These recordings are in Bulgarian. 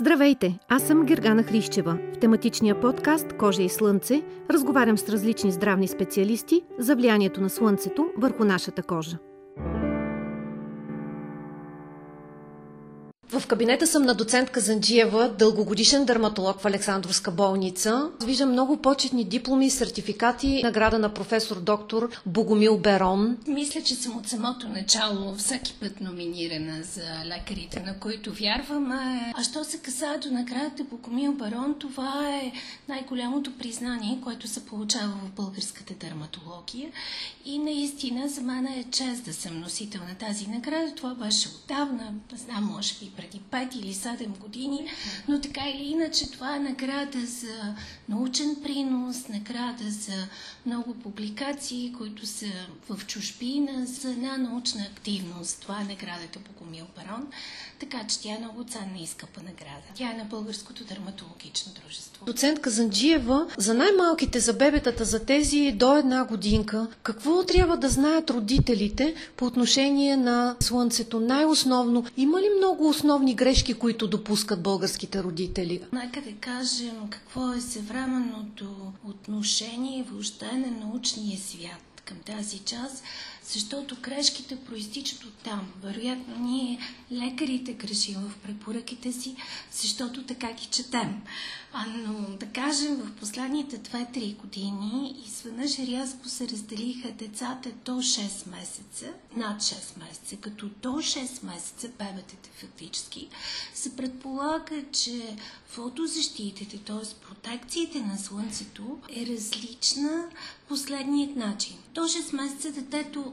Здравейте, аз съм Гергана Хрищева. В тематичния подкаст Кожа и слънце разговарям с различни здравни специалисти за влиянието на слънцето върху нашата кожа. Кабинета съм на доцент Казанджиева, дългогодишен дерматолог в Александровска болница. Виждам много почетни дипломи, сертификати, награда на професор доктор Богомил Берон. Мисля, че съм от самото начало всеки път номинирана за лекарите, на които вярвам. А що се касае до наградата Богомил Берон, това е най-голямото признание, което се получава в българската дерматология. И наистина за мен е чест да съм носител на тази награда. Това беше отдавна, знам, може би преди 5 или 7 години, но така или иначе това е награда за научен принос, награда за много публикации, които са в чужбина, за една научна активност. Това е наградата Богомил Барон, така че тя е много ценна и скъпа награда. Тя е на Българското дерматологично дружество. Доцент Казанджиева, за най-малките, за бебетата, за тези до една годинка, какво трябва да знаят родителите по отношение на слънцето? Най-основно, има ли много основни грешки, които допускат българските родители? Нека да кажем какво е съвременното отношение въобще на научния свят към тази част, защото грешките проистичат от там. Вероятно ние, лекарите, грешим в препоръките си, защото така ги четем. А, но да кажем, в последните 2-3 години изведнъж рязко се разделиха децата до 6 месеца, над 6 месеца, като до 6 месеца бебетата фактически се предполага, че фотозащитите, т.е. протекциите на слънцето е различна последният начин. До 6 месеца детето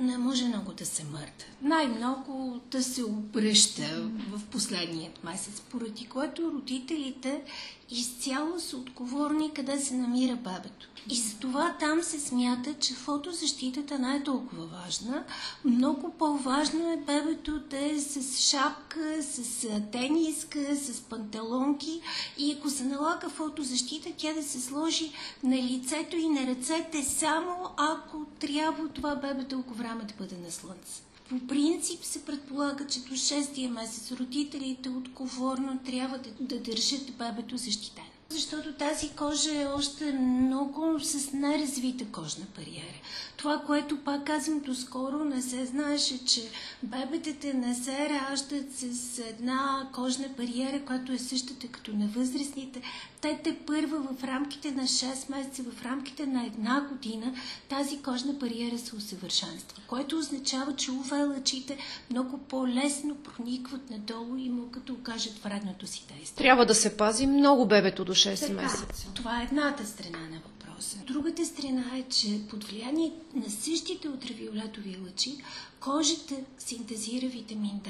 не може много да се мърда. Най-много да се обръща в последният месец, поради което родителите изцяло са отговорни къде се намира бебето. И за това там се смята, че фотозащитата не е толкова важна. Много по-важно е бебето да е с шапка, с тениска, с панталонки и ако се налага фотозащита, тя да се сложи на лицето и на ръцете само ако трябва това бебе дълго време да бъде на слънце. По принцип се предполага, че до 6 месец родителите отговорно трябва да, да държат бебето защитено. Защото тази кожа е още много с неразвита кожна бариера. Това, което пак казвам доскоро, не се знаеше, че бебетите не се раждат с една кожна бариера, която е същата като на възрастните. Те те първа в рамките на 6 месеца, в рамките на една година, тази кожна бариера се усъвършенства, което означава, че УВ лъчите много по-лесно проникват надолу и могат да окажат вредното си действие. Трябва да се пази много бебето до 6 месеца. Това е едната страна на въпроса. Другата страна е, че под влияние на същите ултравиолетови лъчи, кожата синтезира витамин D.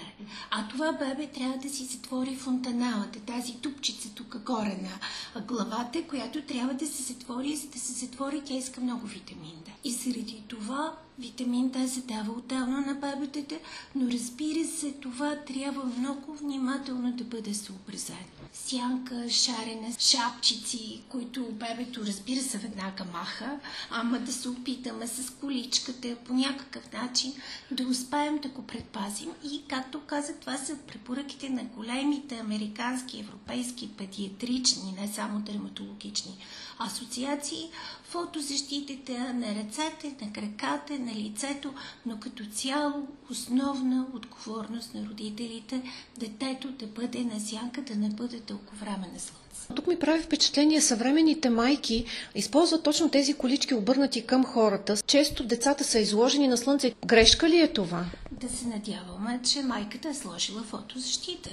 А това бебе трябва да си затвори фонтаналата, тази тупчица тук горе на главата, която трябва да се затвори, за да се затвори, тя иска много витамин D. И заради това витамин D се дава отделно на бебетата, но разбира се, това трябва много внимателно да бъде съобразено. Сянка, шарене, шапчици, които бебето разбира се веднага маха, ама да се опитаме с количката по някакъв начин да успеем да го предпазим. И, както казах, това са препоръките на големите американски, европейски, педиатрични, не само дерматологични асоциации, фотозащитите на ръцете, на краката, на лицето, но като цяло основна отговорност на родителите детето да бъде на сянка, да не бъде дълго време на слънце. Тук ми прави впечатление, съвременните майки използват точно тези колички обърнати към хората. Често децата са изложени на слънце. Грешка ли е това? Да се надяваме, че майката е сложила фотозащита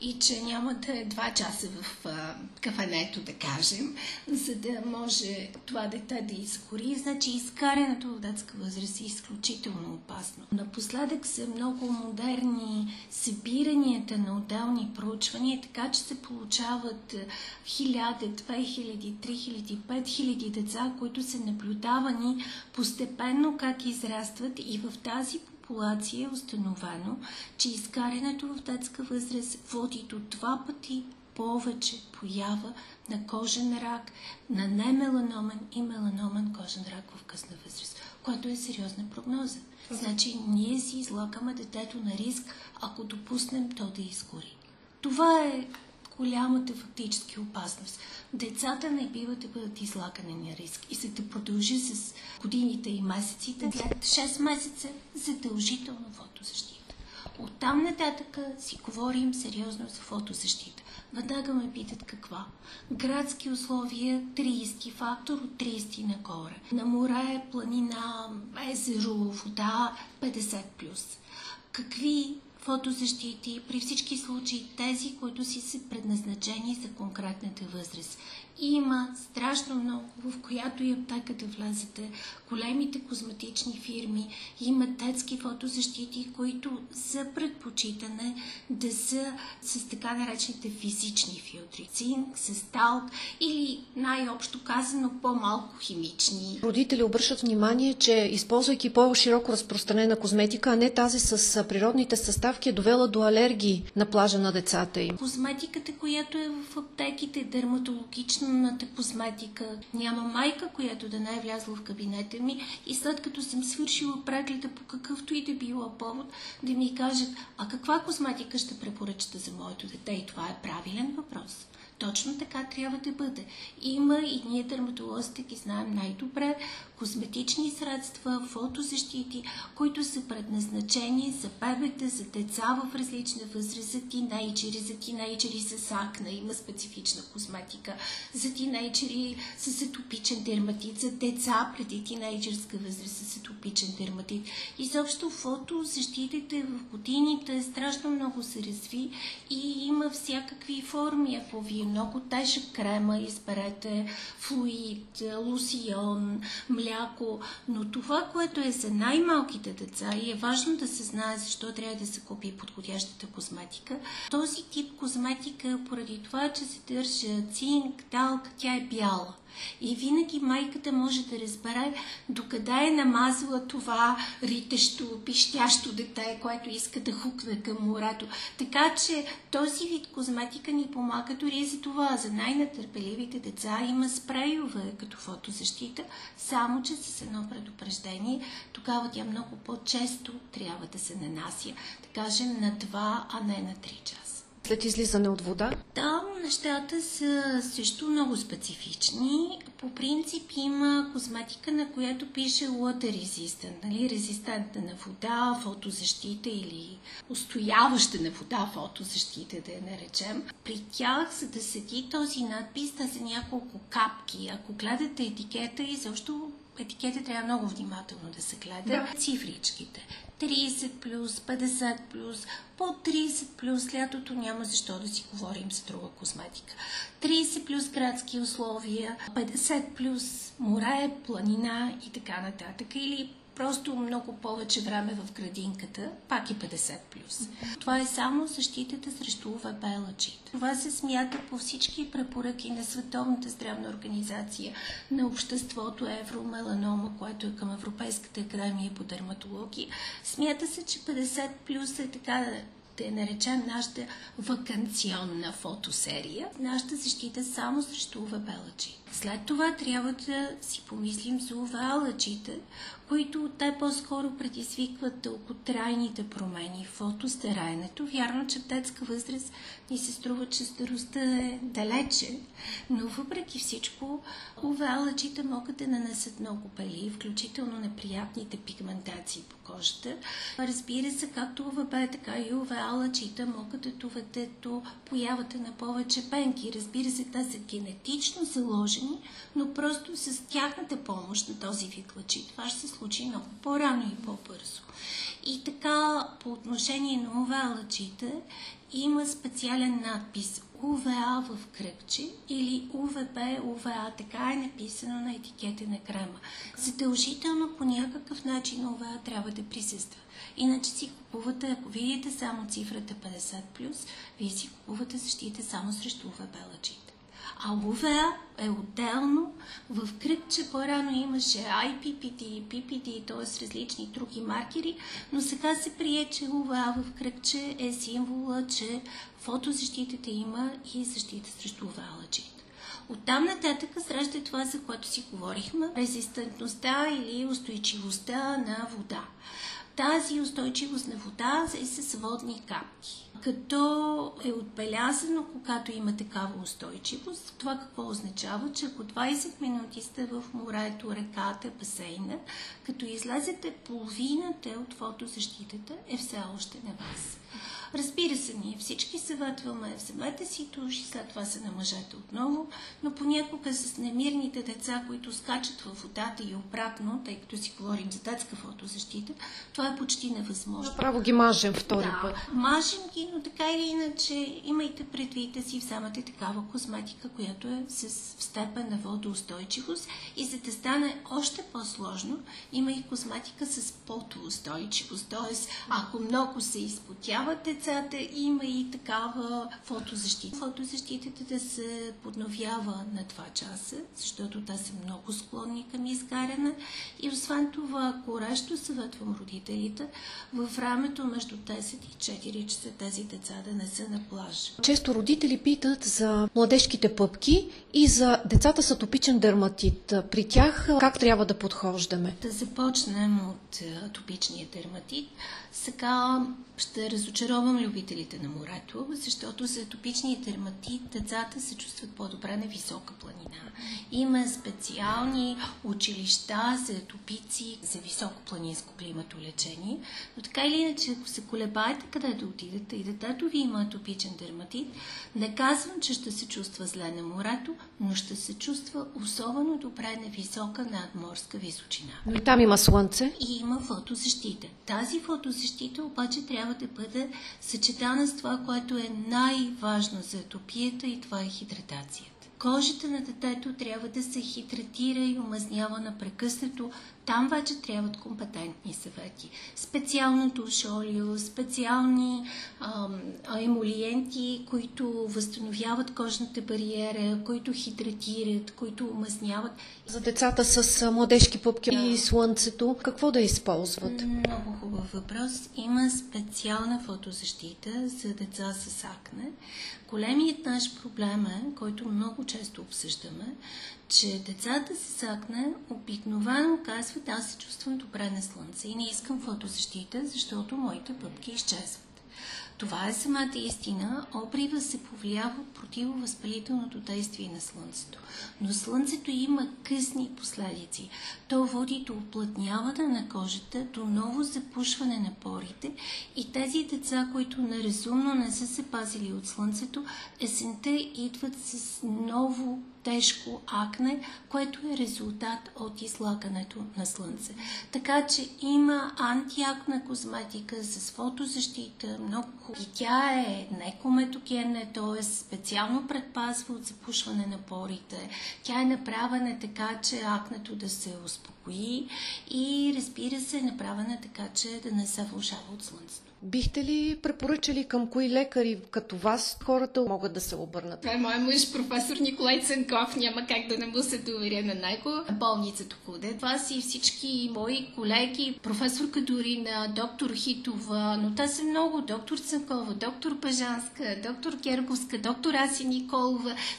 и че няма да е два часа в а, кафенето, да кажем, за да може това дете да изгори. Значи изкарянето в детска възраст е изключително опасно. Напоследък са много модерни събиранията на отделни проучвания, така че се получават 1000, 2000, 3000, 5000 деца, които са наблюдавани постепенно как израстват и в тази популация е установено, че изкарянето в детска възраст води до два пъти повече поява на кожен рак, на немеланомен и меланомен кожен рак в късна възраст, което е сериозна прогноза. Значи ние си излагаме детето на риск, ако допуснем то да изгори. Това е голямата фактически опасност. Децата не бива да бъдат излагани на риск и се да продължи с годините и месеците. След 6 месеца задължително фотозащита. Оттам нататък си говорим сериозно за фотозащита. Веднага ме питат каква. Градски условия 30 фактор от 30 нагоре. На море, планина, езеро, вода 50+. плюс. Какви фотозащити, при всички случаи тези, които си са предназначени за конкретната възраст. Има страшно много, в която и аптека да влезете. Големите козметични фирми имат детски фотозащити, които са предпочитане да са с така наречените физични филтри. Цинк, с талк или най-общо казано по-малко химични. Родители обръщат внимание, че използвайки по-широко разпространена козметика, а не тази с природните съставки, е довела до алергии на плажа на децата им. Козметиката, която е в аптеките, дерматологична интимната козметика. Няма майка, която да не е влязла в кабинета ми и след като съм свършила прегледа по какъвто и да било повод, да ми кажат, а каква козметика ще препоръчате за моето дете? И това е правилен въпрос. Точно така трябва да бъде. Има и ние дерматолозите ги знаем най-добре козметични средства, фотозащити, които са предназначени за бебета, за деца в различна възраст, за тинейджери, за тинейджери с акна, има специфична козметика, за тинейджери с атопичен дерматит, за деца преди тинейджерска възраст с атопичен дерматит. И също фотозащитите в годините страшно много се разви и има всякакви форми. Ако ви е много тежък крема, изберете флуид, лусион, мляко, но това, което е за най-малките деца и е важно да се знае защо трябва да се купи подходящата козметика, този тип козметика, поради това, че се държа цинк, талк, тя е бяла. И винаги майката може да разбере докъде е намазала това ритещо, пищящо дете, което иска да хукне към морето. Така че този вид козметика ни помага дори за това. За най-натърпеливите деца има спрейове като фотозащита, само че с едно предупреждение. Тогава тя много по-често трябва да се нанася, да кажем на 2, а не на 3 часа след излизане от вода? Да, нещата са също много специфични. По принцип има козметика, на която пише water resistant, нали? резистентна на вода, фотозащита или устояваща на вода фотозащита, да я наречем. При тях, за да седи този надпис, са няколко капки. Ако гледате етикета, изобщо етикета трябва много внимателно да се гледа. Да. Цифричките. 30 плюс, 50 плюс, по 30 плюс лятото няма защо да си говорим за друга козметика. 30 плюс градски условия, 50 плюс море, планина и така нататък. Или просто много повече време в градинката, пак и 50+. плюс. Това е само защитата срещу УВБ лъчите. Това се смята по всички препоръки на Световната здравна организация, на обществото Евромеланома, което е към Европейската академия по дерматология. Смята се, че 50 плюс е така да я наречем нашата вакансионна фотосерия, нашата защита само срещу УВБ лъчи. След това трябва да си помислим за УВА лъчите, които те по-скоро предизвикват дълготрайните промени, фотостараенето. Вярно, че в детска възраст ни се струва, че старостта е далече, но въпреки всичко УВА лъчите могат да нанесат много пели, включително неприятните пигментации по кожата. Разбира се, както УВБ, така и УВА лъчите могат да доведат до появата на повече пенки. Разбира се, те са генетично заложени, но просто с тяхната помощ на този вид лъчи това ще се случи много по-рано и по-бързо. И така, по отношение на УВА лъчите, има специален надпис УВА в кръгче или УВБ, УВА, така е написано на етикета на крема. Задължително по някакъв начин УВА трябва да присъства. Иначе си купувате, ако видите само цифрата 50+, вие си купувате защита само срещу УВБ лъчите. А УВА е отделно. В кръгче по-рано имаше IPPD, PPD, т.е. различни други маркери, но сега се прие, че УВА в кръгче е символа, че фотозащитата има и защита срещу УВА лъчите. Оттам нататък среща това, за което си говорихме, резистентността или устойчивостта на вода. Тази устойчивост на вода е с водни капки като е отбелязано, когато има такава устойчивост. Това какво означава? Че ако 20 минути сте в морето, реката, басейна, като излезете половината от фотозащитата е все още на вас. Разбира се, ние всички съветваме, вземете си туш и след това се намъжете отново, но понякога с немирните деца, които скачат в водата и обратно, тъй като си говорим за детска фотозащита, това е почти невъзможно. Право ги мажем втори да, път. Мажем ги, но така или иначе имайте предвид да си вземате такава козметика, която е с степен на водоустойчивост и за да стане още по-сложно, има и козметика с потоустойчивост. Тоест, ако много се изпотявате, децата има и такава фотозащита. Фотозащитата да се подновява на 2 часа, защото те са много склонни към изгаряне. И освен това, горещо съветвам родителите във времето между 10 и 4 часа тези деца да не са на плаж. Често родители питат за младежките пъпки и за децата с атопичен дерматит. При тях как трябва да подхождаме? Да започнем от атопичния дерматит. Сега ще разочаровам любителите на морето, защото за атопичния дерматит децата се чувстват по-добре на висока планина. Има специални училища за атопици, за високопланинско климатолечение, но така или иначе, ако се колебаете къде да отидете и детето ви има атопичен дерматит, не казвам, че ще се чувства зле на морето, но ще се чувства особено добре на висока надморска височина. Но и там има слънце. И има фотозащита. Тази фотозащита обаче трябва да бъде съчетана с това, което е най-важно за атопията и това е хидратацията. Кожата на детето трябва да се хидратира и омазнява напрекъснато. Там вече трябват компетентни съвети. Специално душолио, специални ам, емолиенти, които възстановяват кожната бариера, които хидратират, които омазняват. За децата с младежки пъпки да. и слънцето, какво да използват? Много хубав въпрос. Има специална фотозащита за деца с акне. Големият наш проблем е, който много често обсъждаме, че децата с акне обикновено казват, аз се чувствам добре на слънце и не искам фотозащита, защото моите пъпки изчезват. Това е самата истина. Обрива се повлиява от противовъзпалителното действие на Слънцето. Но Слънцето има късни последици. То води до оплътняване на кожата, до ново запушване на порите и тези деца, които неразумно не са се пазили от Слънцето, есента идват с ново тежко акне, което е резултат от излагането на слънце. Така че има антиакна козметика с фотозащита, много хубава. И тя е некометогенна, т.е. специално предпазва от запушване на порите. Тя е направена така, че акнето да се успокои и разбира се, е направена така, че да не се влушава от слънцето. Бихте ли препоръчали към кои лекари като вас хората могат да се обърнат? Това е моят мъж, професор Николай Цанков. Няма как да не му се доверя на него. Болницата Худе. Това си всички мои колеги, професорка дори на доктор Хитова, но те са много. Доктор Цанкова, доктор Пажанска, доктор Герговска, доктор Аси Николова.